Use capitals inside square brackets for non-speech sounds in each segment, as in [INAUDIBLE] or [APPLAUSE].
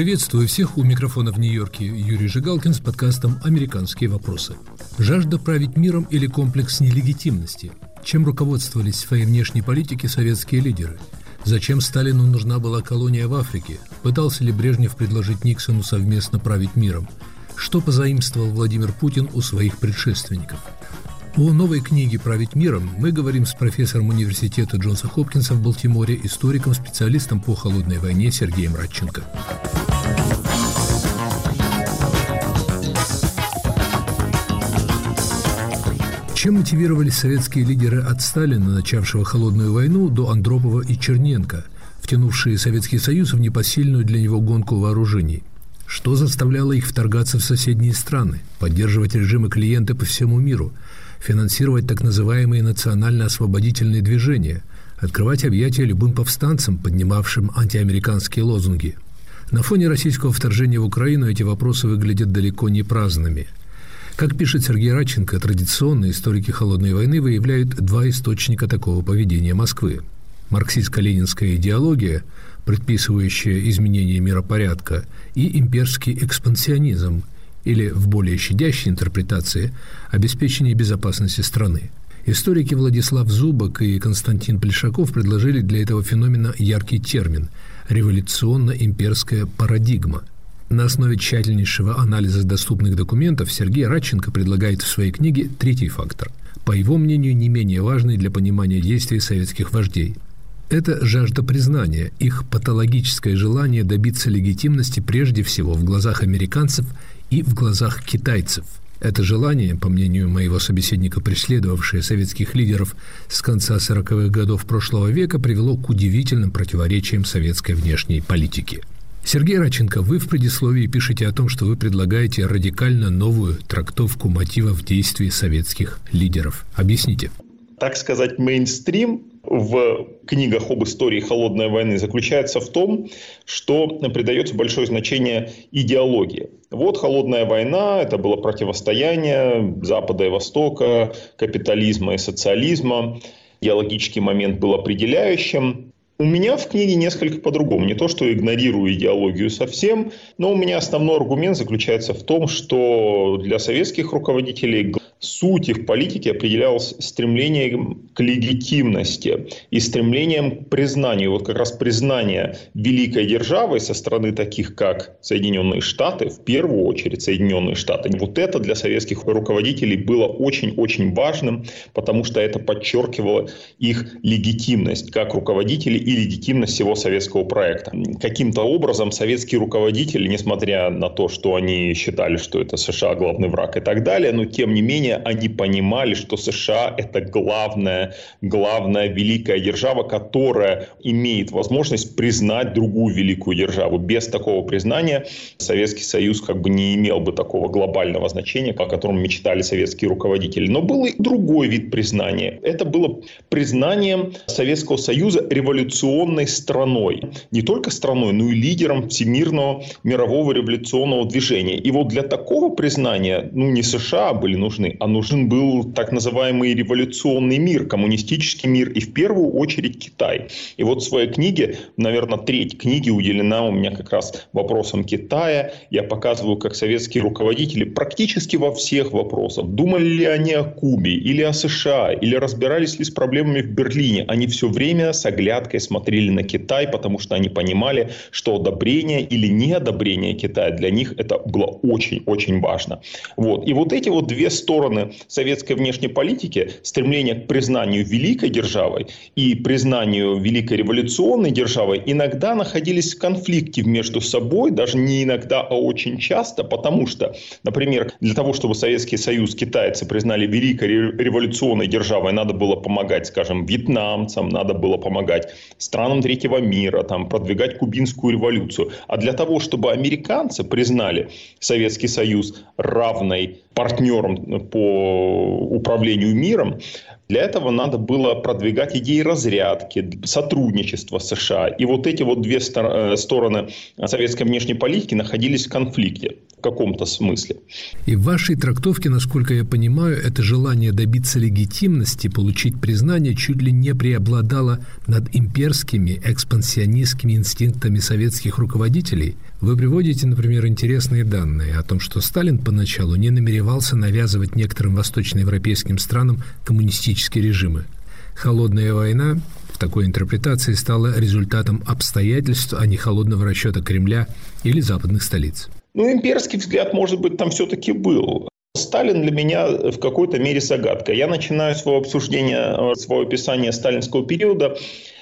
Приветствую всех у микрофона в Нью-Йорке Юрий Жигалкин с подкастом «Американские вопросы». Жажда править миром или комплекс нелегитимности? Чем руководствовались в своей внешней политике советские лидеры? Зачем Сталину нужна была колония в Африке? Пытался ли Брежнев предложить Никсону совместно править миром? Что позаимствовал Владимир Путин у своих предшественников? О новой книге «Править миром» мы говорим с профессором университета Джонса Хопкинса в Балтиморе, историком, специалистом по холодной войне Сергеем Радченко. Чем мотивировались советские лидеры от Сталина, начавшего холодную войну, до Андропова и Черненко, втянувшие Советский Союз в непосильную для него гонку вооружений? Что заставляло их вторгаться в соседние страны, поддерживать режимы клиента по всему миру, финансировать так называемые национально-освободительные движения, открывать объятия любым повстанцам, поднимавшим антиамериканские лозунги? На фоне российского вторжения в Украину эти вопросы выглядят далеко не праздными – как пишет Сергей Радченко, традиционные историки холодной войны выявляют два источника такого поведения Москвы. Марксистско-ленинская идеология, предписывающая изменение миропорядка, и имперский экспансионизм, или в более щадящей интерпретации обеспечение безопасности страны. Историки Владислав Зубок и Константин Плешаков предложили для этого феномена яркий термин – революционно-имперская парадигма – на основе тщательнейшего анализа доступных документов Сергей Радченко предлагает в своей книге третий фактор, по его мнению, не менее важный для понимания действий советских вождей. Это жажда признания, их патологическое желание добиться легитимности прежде всего в глазах американцев и в глазах китайцев. Это желание, по мнению моего собеседника, преследовавшее советских лидеров с конца 40-х годов прошлого века, привело к удивительным противоречиям советской внешней политики – Сергей Раченко, вы в предисловии пишете о том, что вы предлагаете радикально новую трактовку мотивов действий советских лидеров. Объясните. Так сказать, мейнстрим в книгах об истории холодной войны заключается в том, что придается большое значение идеологии. Вот холодная война, это было противостояние Запада и Востока, капитализма и социализма. Идеологический момент был определяющим. У меня в книге несколько по-другому. Не то, что игнорирую идеологию совсем, но у меня основной аргумент заключается в том, что для советских руководителей суть их политики определялась стремлением к легитимности и стремлением к признанию. Вот как раз признание великой державы со стороны таких, как Соединенные Штаты, в первую очередь Соединенные Штаты. Вот это для советских руководителей было очень-очень важным, потому что это подчеркивало их легитимность как руководителей и легитимность всего советского проекта. Каким-то образом советские руководители, несмотря на то, что они считали, что это США главный враг и так далее, но тем не менее менее они понимали, что США это главная, главная великая держава, которая имеет возможность признать другую великую державу. Без такого признания Советский Союз как бы не имел бы такого глобального значения, о котором мечтали советские руководители. Но был и другой вид признания. Это было признание Советского Союза революционной страной. Не только страной, но и лидером всемирного мирового революционного движения. И вот для такого признания, ну не США были нужны, а нужен был так называемый революционный мир, коммунистический мир и в первую очередь Китай. И вот в своей книге, наверное, треть книги уделена у меня как раз вопросам Китая. Я показываю, как советские руководители практически во всех вопросах, думали ли они о Кубе или о США, или разбирались ли с проблемами в Берлине, они все время с оглядкой смотрели на Китай, потому что они понимали, что одобрение или неодобрение Китая для них это было очень-очень важно. Вот. И вот эти вот две стороны стороны советской внешней политики, стремление к признанию великой державой и признанию великой революционной державой иногда находились в конфликте между собой, даже не иногда, а очень часто, потому что, например, для того, чтобы Советский Союз китайцы признали великой революционной державой, надо было помогать, скажем, вьетнамцам, надо было помогать странам третьего мира, там, продвигать кубинскую революцию. А для того, чтобы американцы признали Советский Союз равной партнером по управлению миром, для этого надо было продвигать идеи разрядки, сотрудничества США. И вот эти вот две э, стороны советской внешней политики находились в конфликте в каком-то смысле. И в вашей трактовке, насколько я понимаю, это желание добиться легитимности, получить признание чуть ли не преобладало над имперскими экспансионистскими инстинктами советских руководителей. Вы приводите, например, интересные данные о том, что Сталин поначалу не намеревался навязывать некоторым восточноевропейским странам коммунистические режимы. Холодная война в такой интерпретации стала результатом обстоятельств, а не холодного расчета Кремля или западных столиц. Ну, имперский взгляд, может быть, там все-таки был. Сталин для меня в какой-то мере загадка. Я начинаю свое обсуждение, свое описание сталинского периода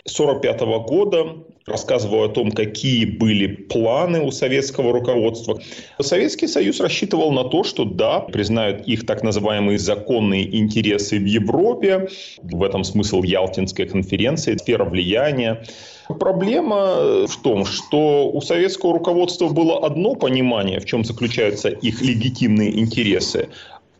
1945 года, рассказываю о том, какие были планы у советского руководства. Советский Союз рассчитывал на то, что да, признают их так называемые законные интересы в Европе. В этом смысл Ялтинской конференции, сфера влияния. Проблема в том, что у советского руководства было одно понимание, в чем заключаются их легитимные интересы,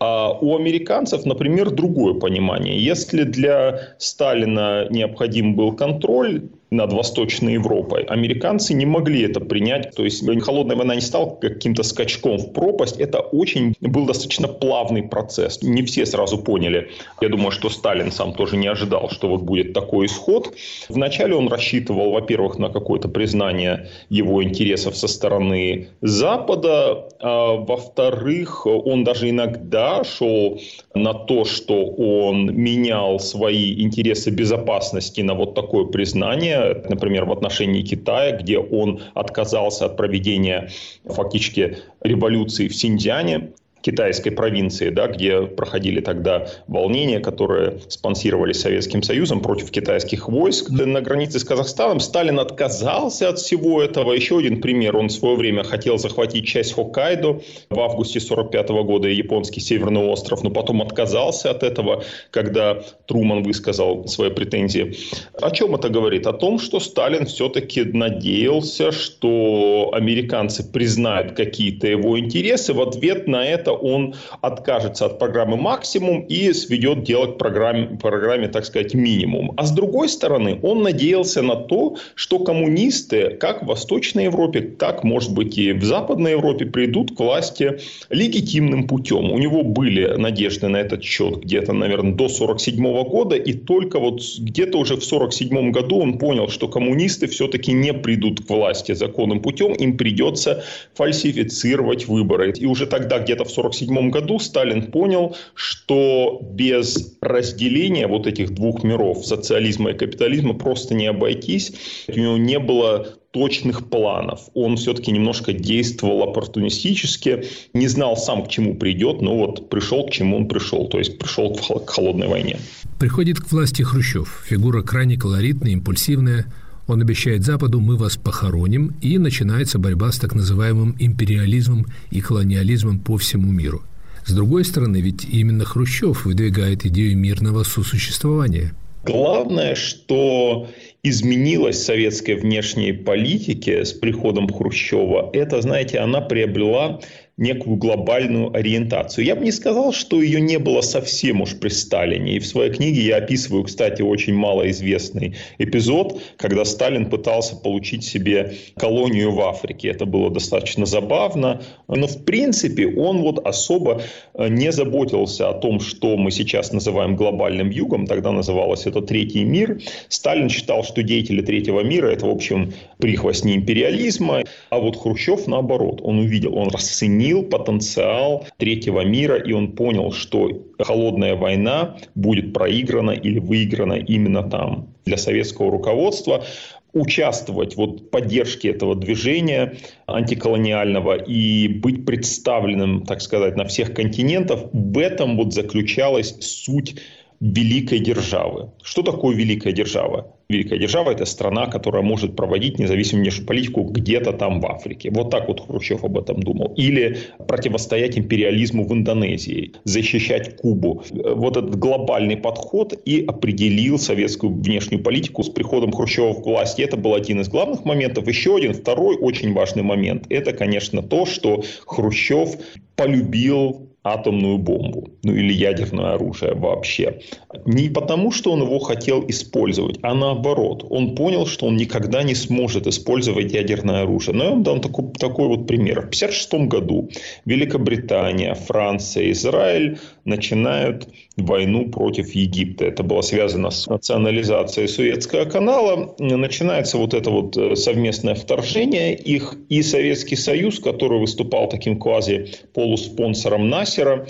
а у американцев, например, другое понимание. Если для Сталина необходим был контроль, над Восточной Европой. Американцы не могли это принять. То есть холодная война не стала каким-то скачком в пропасть. Это очень был достаточно плавный процесс. Не все сразу поняли. Я думаю, что Сталин сам тоже не ожидал, что вот будет такой исход. Вначале он рассчитывал, во-первых, на какое-то признание его интересов со стороны Запада. А во-вторых, он даже иногда шел на то, что он менял свои интересы безопасности на вот такое признание например, в отношении Китая, где он отказался от проведения фактически революции в Синьцзяне, китайской провинции, да, где проходили тогда волнения, которые спонсировались Советским Союзом против китайских войск. На границе с Казахстаном Сталин отказался от всего этого. Еще один пример. Он в свое время хотел захватить часть Хоккайдо в августе 1945 года, японский северный остров, но потом отказался от этого, когда Труман высказал свои претензии. О чем это говорит? О том, что Сталин все-таки надеялся, что американцы признают какие-то его интересы. В ответ на это это он откажется от программы максимум и сведет дело к программе, программе, так сказать, минимум. А с другой стороны, он надеялся на то, что коммунисты, как в Восточной Европе, так, может быть, и в Западной Европе, придут к власти легитимным путем. У него были надежды на этот счет где-то, наверное, до 1947 года, и только вот где-то уже в 1947 году он понял, что коммунисты все-таки не придут к власти законным путем, им придется фальсифицировать выборы. И уже тогда, где-то в 1947 году Сталин понял, что без разделения вот этих двух миров, социализма и капитализма, просто не обойтись. У него не было точных планов. Он все-таки немножко действовал оппортунистически, не знал сам, к чему придет, но вот пришел, к чему он пришел, то есть пришел к холодной войне. Приходит к власти Хрущев. Фигура крайне колоритная, импульсивная. Он обещает Западу «мы вас похороним», и начинается борьба с так называемым империализмом и колониализмом по всему миру. С другой стороны, ведь именно Хрущев выдвигает идею мирного сосуществования. Главное, что изменилось в советской внешней политике с приходом Хрущева, это, знаете, она приобрела некую глобальную ориентацию. Я бы не сказал, что ее не было совсем уж при Сталине. И в своей книге я описываю, кстати, очень малоизвестный эпизод, когда Сталин пытался получить себе колонию в Африке. Это было достаточно забавно. Но, в принципе, он вот особо э, не заботился о том, что мы сейчас называем глобальным югом. Тогда называлось это Третий мир. Сталин считал, что деятели Третьего мира – это, в общем, прихвостни империализма. А вот Хрущев, наоборот, он увидел, он расценил оценил потенциал третьего мира, и он понял, что холодная война будет проиграна или выиграна именно там. Для советского руководства участвовать вот в поддержке этого движения антиколониального и быть представленным, так сказать, на всех континентах, в этом вот заключалась суть великой державы. Что такое великая держава? Великая держава – это страна, которая может проводить независимую внешнюю политику где-то там в Африке. Вот так вот Хрущев об этом думал. Или противостоять империализму в Индонезии, защищать Кубу. Вот этот глобальный подход и определил советскую внешнюю политику с приходом Хрущева в власть. Это был один из главных моментов. Еще один, второй очень важный момент – это, конечно, то, что Хрущев полюбил атомную бомбу, ну или ядерное оружие вообще. Не потому, что он его хотел использовать, а наоборот. Он понял, что он никогда не сможет использовать ядерное оружие. Но я вам дам такой, такой вот пример. В 1956 году Великобритания, Франция, Израиль начинают войну против Египта. Это было связано с национализацией Суэцкого канала. Начинается вот это вот э, совместное вторжение их и Советский Союз, который выступал таким квази-полуспонсором Насера,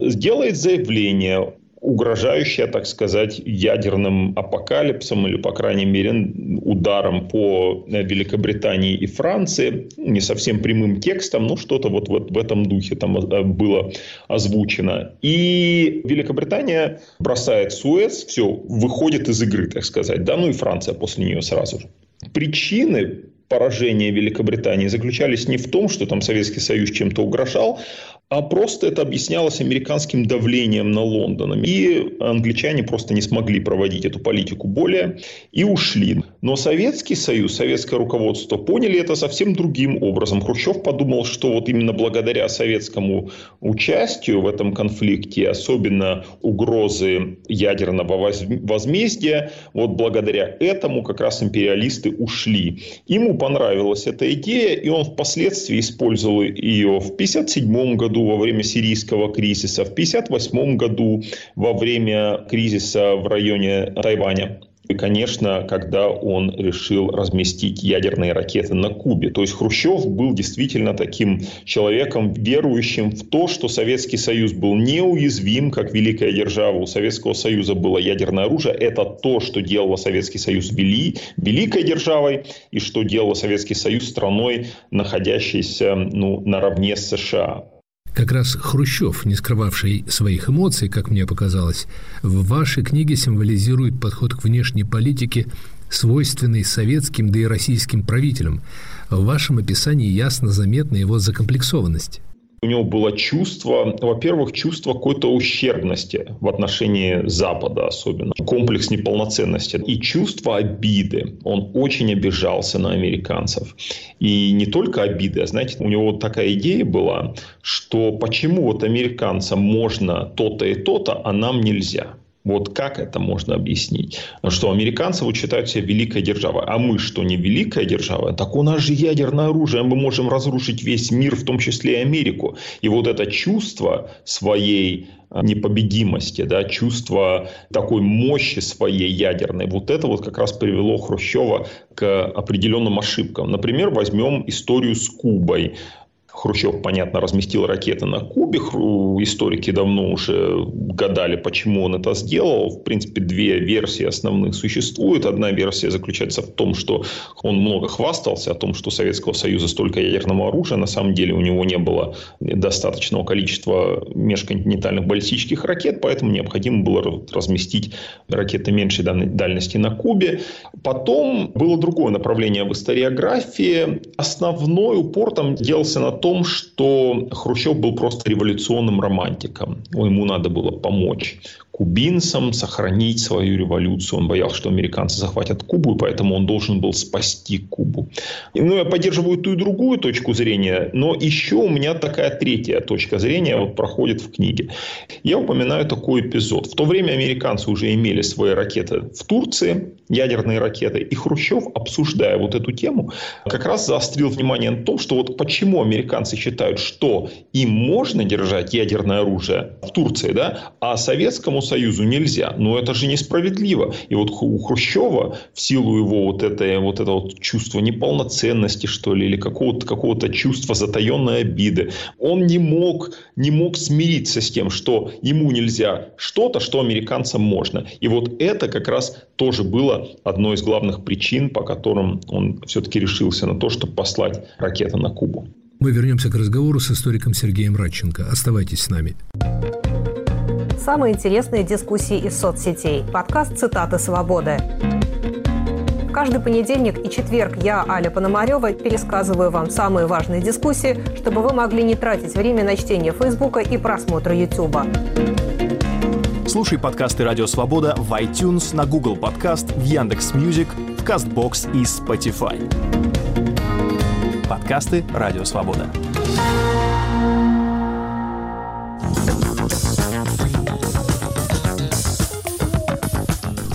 сделает заявление угрожающая, так сказать, ядерным апокалипсом или, по крайней мере, ударом по Великобритании и Франции. Не совсем прямым текстом, но что-то вот в этом духе там э, было озвучено. И Великобритания бросает Суэц, все, выходит из игры, так сказать. Да, ну и Франция после нее сразу же. Причины поражения Великобритании заключались не в том, что там Советский Союз чем-то угрожал, а просто это объяснялось американским давлением на Лондон. И англичане просто не смогли проводить эту политику более и ушли. Но Советский Союз, советское руководство поняли это совсем другим образом. Хрущев подумал, что вот именно благодаря советскому участию в этом конфликте, особенно угрозы ядерного возмездия, вот благодаря этому как раз империалисты ушли. Ему понравилась эта идея, и он впоследствии использовал ее в 1957 году, во время сирийского кризиса, в 1958 году во время кризиса в районе Тайваня. И, конечно, когда он решил разместить ядерные ракеты на Кубе. То есть Хрущев был действительно таким человеком, верующим в то, что Советский Союз был неуязвим, как великая держава. У Советского Союза было ядерное оружие. Это то, что делало Советский Союз вели, великой державой, и что делало Советский Союз страной, находящейся ну, наравне с США. Как раз Хрущев, не скрывавший своих эмоций, как мне показалось, в вашей книге символизирует подход к внешней политике, свойственный советским, да и российским правителям. В вашем описании ясно заметна его закомплексованность у него было чувство, во-первых, чувство какой-то ущербности в отношении Запада особенно, комплекс неполноценности и чувство обиды. Он очень обижался на американцев. И не только обиды, а знаете, у него такая идея была, что почему вот американцам можно то-то и то-то, а нам нельзя. Вот как это можно объяснить? Что американцы вот считают себя великой державой. А мы что, не великая держава? Так у нас же ядерное оружие. Мы можем разрушить весь мир, в том числе и Америку. И вот это чувство своей а, непобедимости, да, чувство такой мощи своей ядерной, вот это вот как раз привело Хрущева к определенным ошибкам. Например, возьмем историю с Кубой. Хрущев, понятно, разместил ракеты на Кубе. Историки давно уже гадали, почему он это сделал. В принципе, две версии основных существуют. Одна версия заключается в том, что он много хвастался о том, что у Советского Союза столько ядерного оружия. На самом деле у него не было достаточного количества межконтинентальных баллистических ракет, поэтому необходимо было разместить ракеты меньшей дальности на Кубе. Потом было другое направление в историографии. Основной упор там делался на том, что Хрущев был просто революционным романтиком. Ему надо было помочь кубинцам сохранить свою революцию. Он боялся, что американцы захватят Кубу, и поэтому он должен был спасти Кубу. Ну, я поддерживаю ту и другую точку зрения, но еще у меня такая третья точка зрения вот проходит в книге. Я упоминаю такой эпизод. В то время американцы уже имели свои ракеты в Турции, ядерные ракеты, и Хрущев, обсуждая вот эту тему, как раз заострил внимание на том, что вот почему американцы считают, что им можно держать ядерное оружие в Турции, да, а советскому Союзу нельзя. Но это же несправедливо. И вот у Хрущева в силу его вот, это, вот этого вот чувства неполноценности, что ли, или какого-то какого чувства затаенной обиды, он не мог, не мог смириться с тем, что ему нельзя что-то, что американцам можно. И вот это как раз тоже было одной из главных причин, по которым он все-таки решился на то, чтобы послать ракеты на Кубу. Мы вернемся к разговору с историком Сергеем Радченко. Оставайтесь с нами. Самые интересные дискуссии из соцсетей. Подкаст «Цитаты свободы». Каждый понедельник и четверг я, Аля Пономарева, пересказываю вам самые важные дискуссии, чтобы вы могли не тратить время на чтение Фейсбука и просмотр Ютуба. Слушай подкасты «Радио Свобода» в iTunes, на Google Podcasts, в Яндекс.Music, в Castbox и Spotify. Подкасты «Радио Свобода».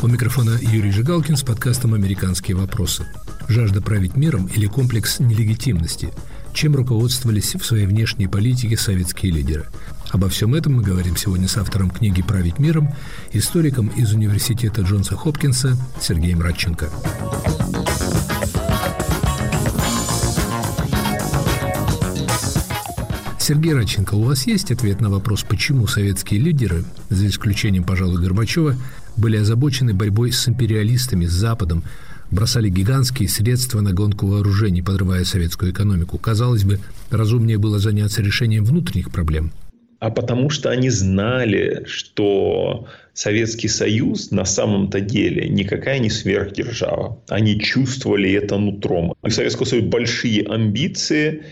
У микрофона Юрий Жигалкин с подкастом «Американские вопросы». Жажда править миром или комплекс нелегитимности? Чем руководствовались в своей внешней политике советские лидеры? Обо всем этом мы говорим сегодня с автором книги «Править миром», историком из университета Джонса Хопкинса Сергеем Радченко. Сергей Радченко, у вас есть ответ на вопрос, почему советские лидеры, за исключением, пожалуй, Горбачева, были озабочены борьбой с империалистами, с Западом, бросали гигантские средства на гонку вооружений, подрывая советскую экономику. Казалось бы, разумнее было заняться решением внутренних проблем. А потому что они знали, что Советский Союз на самом-то деле никакая не сверхдержава. Они чувствовали это нутром. У Советского Союза большие амбиции,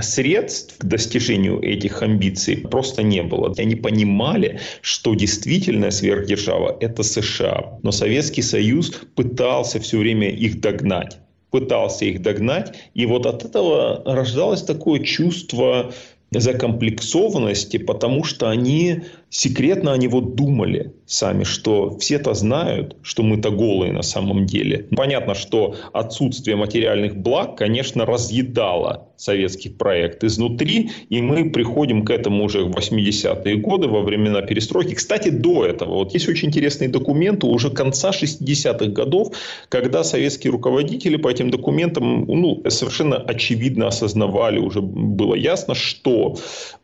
средств к достижению этих амбиций просто не было. Они понимали, что действительная сверхдержава – это США. Но Советский Союз пытался все время их догнать пытался их догнать. И вот от этого рождалось такое чувство закомплексованности, потому что они секретно они вот думали сами, что все-то знают, что мы-то голые на самом деле. Понятно, что отсутствие материальных благ, конечно, разъедало советский проект изнутри, и мы приходим к этому уже в 80-е годы, во времена перестройки. Кстати, до этого, вот есть очень интересные документы уже конца 60-х годов, когда советские руководители по этим документам ну, совершенно очевидно осознавали, уже было ясно, что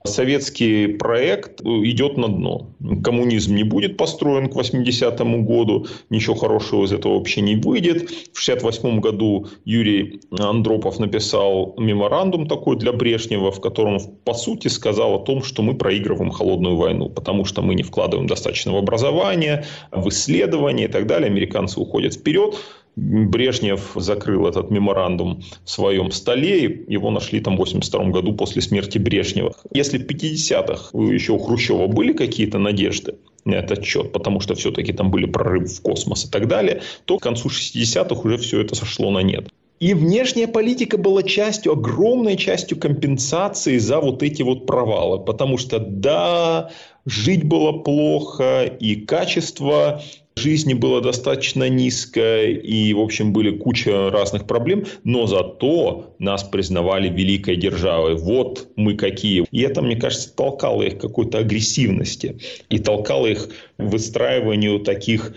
советский проект идет на дно. Коммунизм не будет построен к 80-му году, ничего хорошего из этого вообще не выйдет. В 68 году Юрий Андропов написал меморандум такой для Брежнева, в котором по сути сказал о том, что мы проигрываем холодную войну, потому что мы не вкладываем достаточно в образование, в исследования и так далее. Американцы уходят вперед. Брежнев закрыл этот меморандум в своем столе, его нашли там в 82 году после смерти Брежнева. Если в 50-х еще у Хрущева были какие-то надежды на этот счет, потому что все-таки там были прорывы в космос и так далее, то к концу 60-х уже все это сошло на нет. И внешняя политика была частью, огромной частью компенсации за вот эти вот провалы. Потому что, да, жить было плохо, и качество жизни было достаточно низкое, и, в общем, были куча разных проблем, но зато нас признавали великой державой. Вот мы какие. И это, мне кажется, толкало их к какой-то агрессивности и толкало их к выстраиванию таких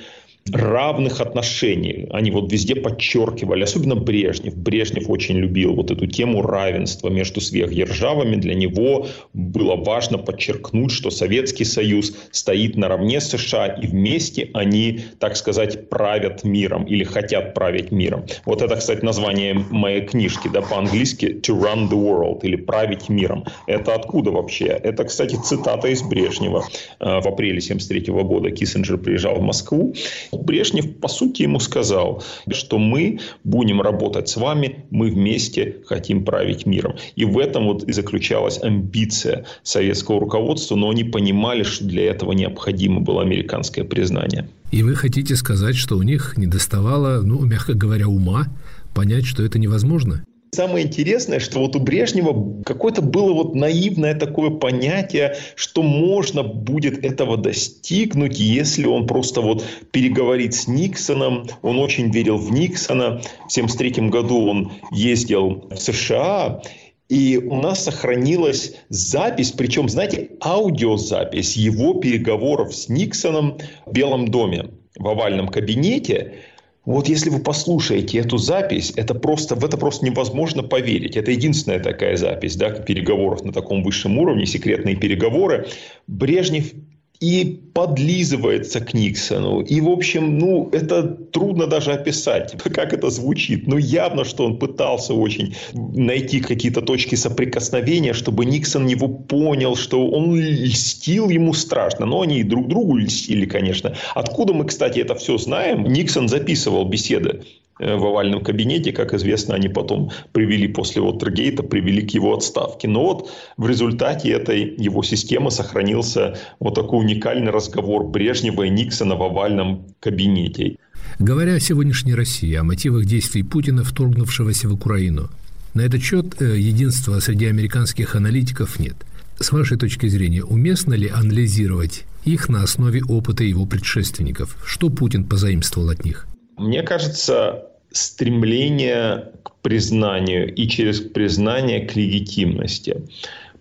равных отношений. Они вот везде подчеркивали, особенно Брежнев. Брежнев очень любил вот эту тему равенства между сверхдержавами. Для него было важно подчеркнуть, что Советский Союз стоит наравне с США, и вместе они, так сказать, правят миром или хотят править миром. Вот это, кстати, название моей книжки, да, по-английски «To run the world» или «править миром». Это откуда вообще? Это, кстати, цитата из Брежнева. Э, в апреле 1973 года Киссинджер приезжал в Москву, Брежнев, по сути, ему сказал, что мы будем работать с вами, мы вместе хотим править миром. И в этом вот и заключалась амбиция советского руководства, но они понимали, что для этого необходимо было американское признание. И вы хотите сказать, что у них не доставало, ну, мягко говоря, ума понять, что это невозможно? Самое интересное, что вот у Брежнева какое-то было вот наивное такое понятие, что можно будет этого достигнуть, если он просто вот переговорит с Никсоном. Он очень верил в Никсона. В 1973 году он ездил в США, и у нас сохранилась запись, причем, знаете, аудиозапись его переговоров с Никсоном в Белом доме в овальном кабинете. Вот если вы послушаете эту запись, это просто, в это просто невозможно поверить. Это единственная такая запись да, переговоров на таком высшем уровне, секретные переговоры. Брежнев и подлизывается к Никсону. И, в общем, ну, это трудно даже описать, [LAUGHS] как это звучит. Но явно, что он пытался очень найти какие-то точки соприкосновения, чтобы Никсон его понял, что он льстил ему страшно. Но они и друг другу льстили, конечно. Откуда мы, кстати, это все знаем? Никсон записывал беседы в овальном кабинете. Как известно, они потом привели после Уотергейта, привели к его отставке. Но вот в результате этой его системы сохранился вот такой уникальный разговор Брежнева и Никсона в овальном кабинете. Говоря о сегодняшней России, о мотивах действий Путина, вторгнувшегося в Украину, на этот счет э, единства среди американских аналитиков нет. С вашей точки зрения, уместно ли анализировать их на основе опыта его предшественников? Что Путин позаимствовал от них? Мне кажется, стремление к признанию и через признание к легитимности.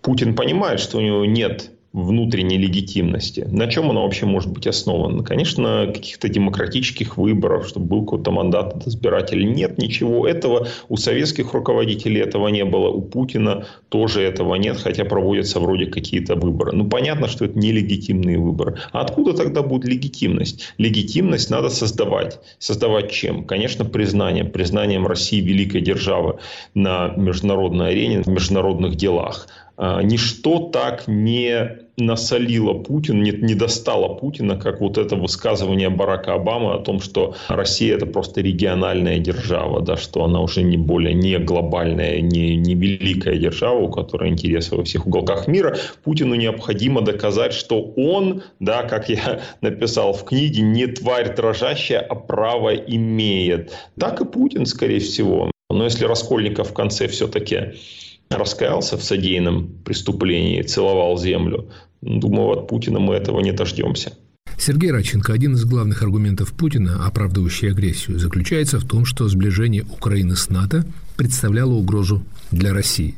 Путин понимает, что у него нет внутренней легитимности. На чем она вообще может быть основана? Конечно, каких-то демократических выборов, чтобы был какой-то мандат от избирателей. Нет ничего этого. У советских руководителей этого не было. У Путина тоже этого нет, хотя проводятся вроде какие-то выборы. Ну, понятно, что это нелегитимные выборы. А откуда тогда будет легитимность? Легитимность надо создавать. Создавать чем? Конечно, признанием. Признанием России великой державы на международной арене, в международных делах. А, ничто так не насолило Путин, не, не достало Путина, как вот это высказывание Барака Обамы о том, что Россия это просто региональная держава, да, что она уже не более не глобальная, не, не великая держава, у которой интересы во всех уголках мира. Путину необходимо доказать, что он, да, как я [LAUGHS] написал в книге, не тварь дрожащая, а право имеет. Так и Путин, скорее всего. Но если Раскольников в конце все-таки раскаялся в содеянном преступлении, целовал землю. Думаю, от Путина мы этого не дождемся. Сергей Радченко, один из главных аргументов Путина, оправдывающий агрессию, заключается в том, что сближение Украины с НАТО представляло угрозу для России.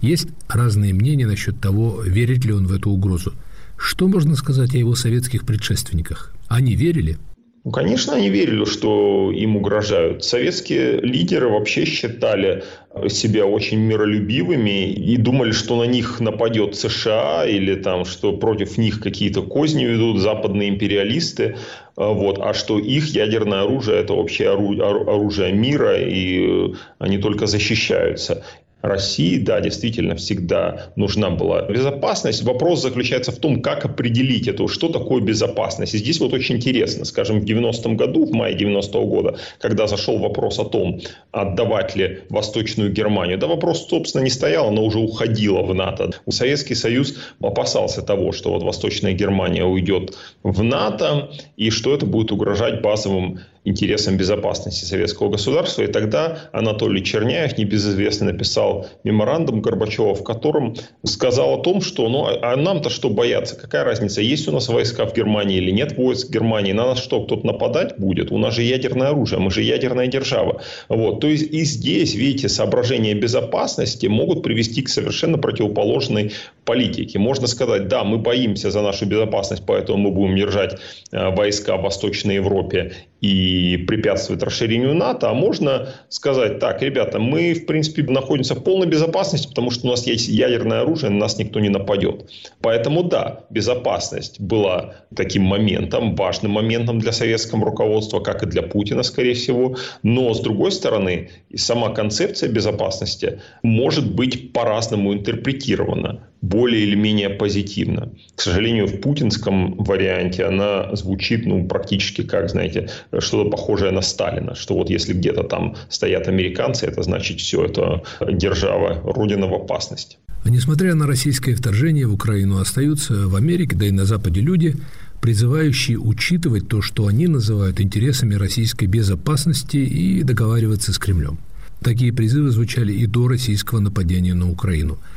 Есть разные мнения насчет того, верит ли он в эту угрозу. Что можно сказать о его советских предшественниках? Они верили? Ну, конечно, они верили, что им угрожают. Советские лидеры вообще считали себя очень миролюбивыми и думали, что на них нападет США или там, что против них какие-то козни ведут западные империалисты, а, вот, а что их ядерное оружие – это общее оружие мира, и они только защищаются. России, да, действительно, всегда нужна была безопасность. Вопрос заключается в том, как определить это, что такое безопасность. И здесь вот очень интересно, скажем, в 90-м году, в мае 90-го года, когда зашел вопрос о том, отдавать ли Восточную Германию, да вопрос, собственно, не стоял, она уже уходила в НАТО. Советский Союз опасался того, что вот Восточная Германия уйдет в НАТО, и что это будет угрожать базовым интересам безопасности советского государства. И тогда Анатолий Черняев, небезызвестный, написал меморандум Горбачева, в котором сказал о том, что ну, а нам-то что бояться, какая разница, есть у нас войска в Германии или нет войск в Германии, на нас что, кто-то нападать будет? У нас же ядерное оружие, мы же ядерная держава. Вот. То есть и здесь, видите, соображения безопасности могут привести к совершенно противоположной политике. Можно сказать, да, мы боимся за нашу безопасность, поэтому мы будем держать э, войска в Восточной Европе и препятствует расширению НАТО, а можно сказать так, ребята, мы, в принципе, находимся в полной безопасности, потому что у нас есть ядерное оружие, на нас никто не нападет. Поэтому да, безопасность была таким моментом, важным моментом для советского руководства, как и для Путина, скорее всего. Но, с другой стороны, сама концепция безопасности может быть по-разному интерпретирована более или менее позитивно. К сожалению, в путинском варианте она звучит ну, практически как, знаете, что-то похожее на Сталина, что вот если где-то там стоят американцы, это значит все, это держава, родина в опасности. А несмотря на российское вторжение в Украину, остаются в Америке, да и на Западе люди, призывающие учитывать то, что они называют интересами российской безопасности и договариваться с Кремлем. Такие призывы звучали и до российского нападения на Украину –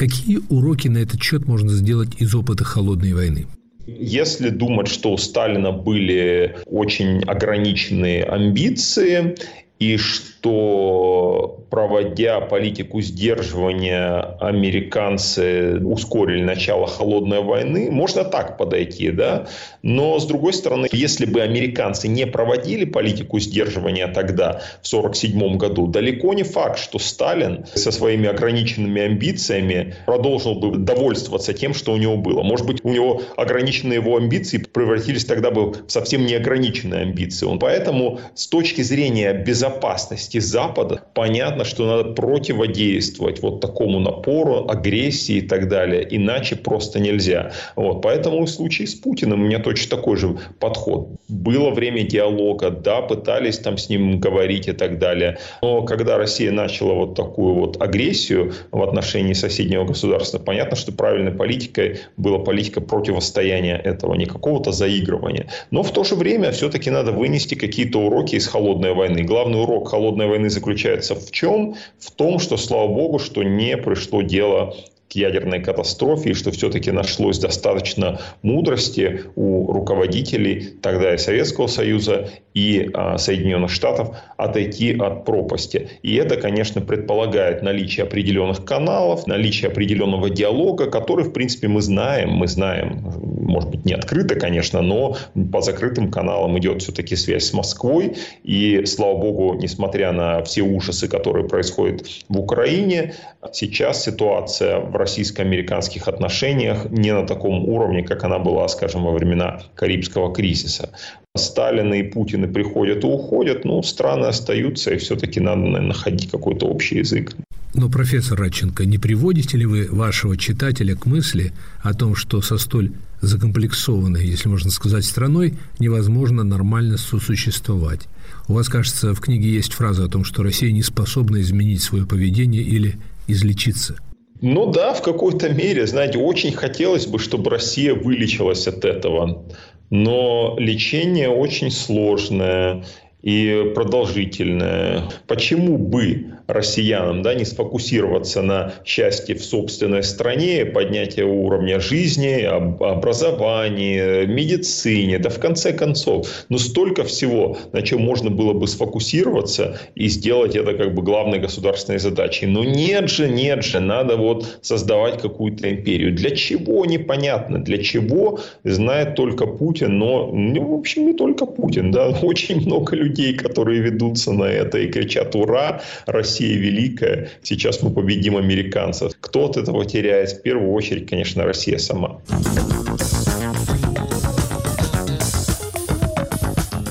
Какие уроки на этот счет можно сделать из опыта холодной войны? Если думать, что у Сталина были очень ограниченные амбиции, и что проводя политику сдерживания, американцы ускорили начало холодной войны. Можно так подойти, да? Но, с другой стороны, если бы американцы не проводили политику сдерживания тогда, в 1947 году, далеко не факт, что Сталин со своими ограниченными амбициями продолжил бы довольствоваться тем, что у него было. Может быть, у него ограниченные его амбиции превратились тогда бы в совсем неограниченные амбиции. Поэтому с точки зрения безопасности Запада, понятно, что надо противодействовать вот такому напору, агрессии и так далее. Иначе просто нельзя. Вот. Поэтому в случае с Путиным у меня точно такой же подход. Было время диалога, да, пытались там с ним говорить и так далее. Но когда Россия начала вот такую вот агрессию в отношении соседнего государства, понятно, что правильной политикой была политика противостояния этого, не какого-то заигрывания. Но в то же время все-таки надо вынести какие-то уроки из холодной войны. Главный урок холодной войны заключается в чем? В том, что, слава богу, что не пришло дело к ядерной катастрофе, и что все-таки нашлось достаточно мудрости у руководителей тогда и Советского Союза, и а, Соединенных Штатов отойти от пропасти. И это, конечно, предполагает наличие определенных каналов, наличие определенного диалога, который, в принципе, мы знаем, мы знаем, может быть, не открыто, конечно, но по закрытым каналам идет все-таки связь с Москвой. И, слава богу, несмотря на все ужасы, которые происходят в Украине, сейчас ситуация в российско-американских отношениях не на таком уровне, как она была, скажем, во времена Карибского кризиса. Сталин и Путин приходят и уходят, но страны остаются, и все-таки надо наверное, находить какой-то общий язык. Но, профессор Радченко, не приводите ли вы вашего читателя к мысли о том, что со столь закомплексованной, если можно сказать, страной невозможно нормально сосуществовать? У вас, кажется, в книге есть фраза о том, что Россия не способна изменить свое поведение или излечиться. Ну да, в какой-то мере. Знаете, очень хотелось бы, чтобы Россия вылечилась от этого. Но лечение очень сложное и продолжительное. Почему бы россиянам да, не сфокусироваться на счастье в собственной стране, поднятие уровня жизни, образовании, медицине, да в конце концов. Но столько всего, на чем можно было бы сфокусироваться и сделать это как бы главной государственной задачей. Но нет же, нет же, надо вот создавать какую-то империю. Для чего, непонятно. Для чего, знает только Путин, но, ну, в общем, не только Путин, да, [LAUGHS] очень много людей, которые ведутся на это и кричат «Ура! Россия великая, сейчас мы победим американцев. Кто от этого теряет? В первую очередь, конечно, Россия сама.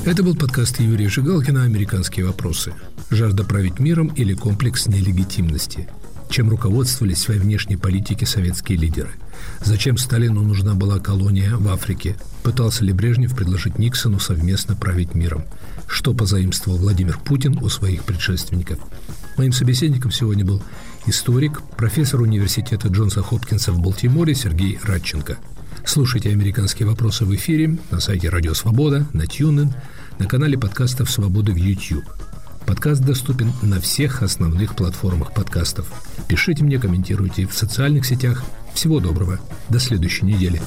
Это был подкаст Юрия Жигалкина «Американские вопросы». Жажда править миром или комплекс нелегитимности. Чем руководствовались в своей внешней политике советские лидеры? Зачем Сталину нужна была колония в Африке? Пытался ли Брежнев предложить Никсону совместно править миром? Что позаимствовал Владимир Путин у своих предшественников? Моим собеседником сегодня был историк, профессор университета Джонса Хопкинса в Балтиморе Сергей Радченко. Слушайте «Американские вопросы» в эфире на сайте Радио Свобода, на TuneIn, на канале подкастов «Свободы» в YouTube. Подкаст доступен на всех основных платформах подкастов. Пишите мне, комментируйте в социальных сетях. Всего доброго. До следующей недели.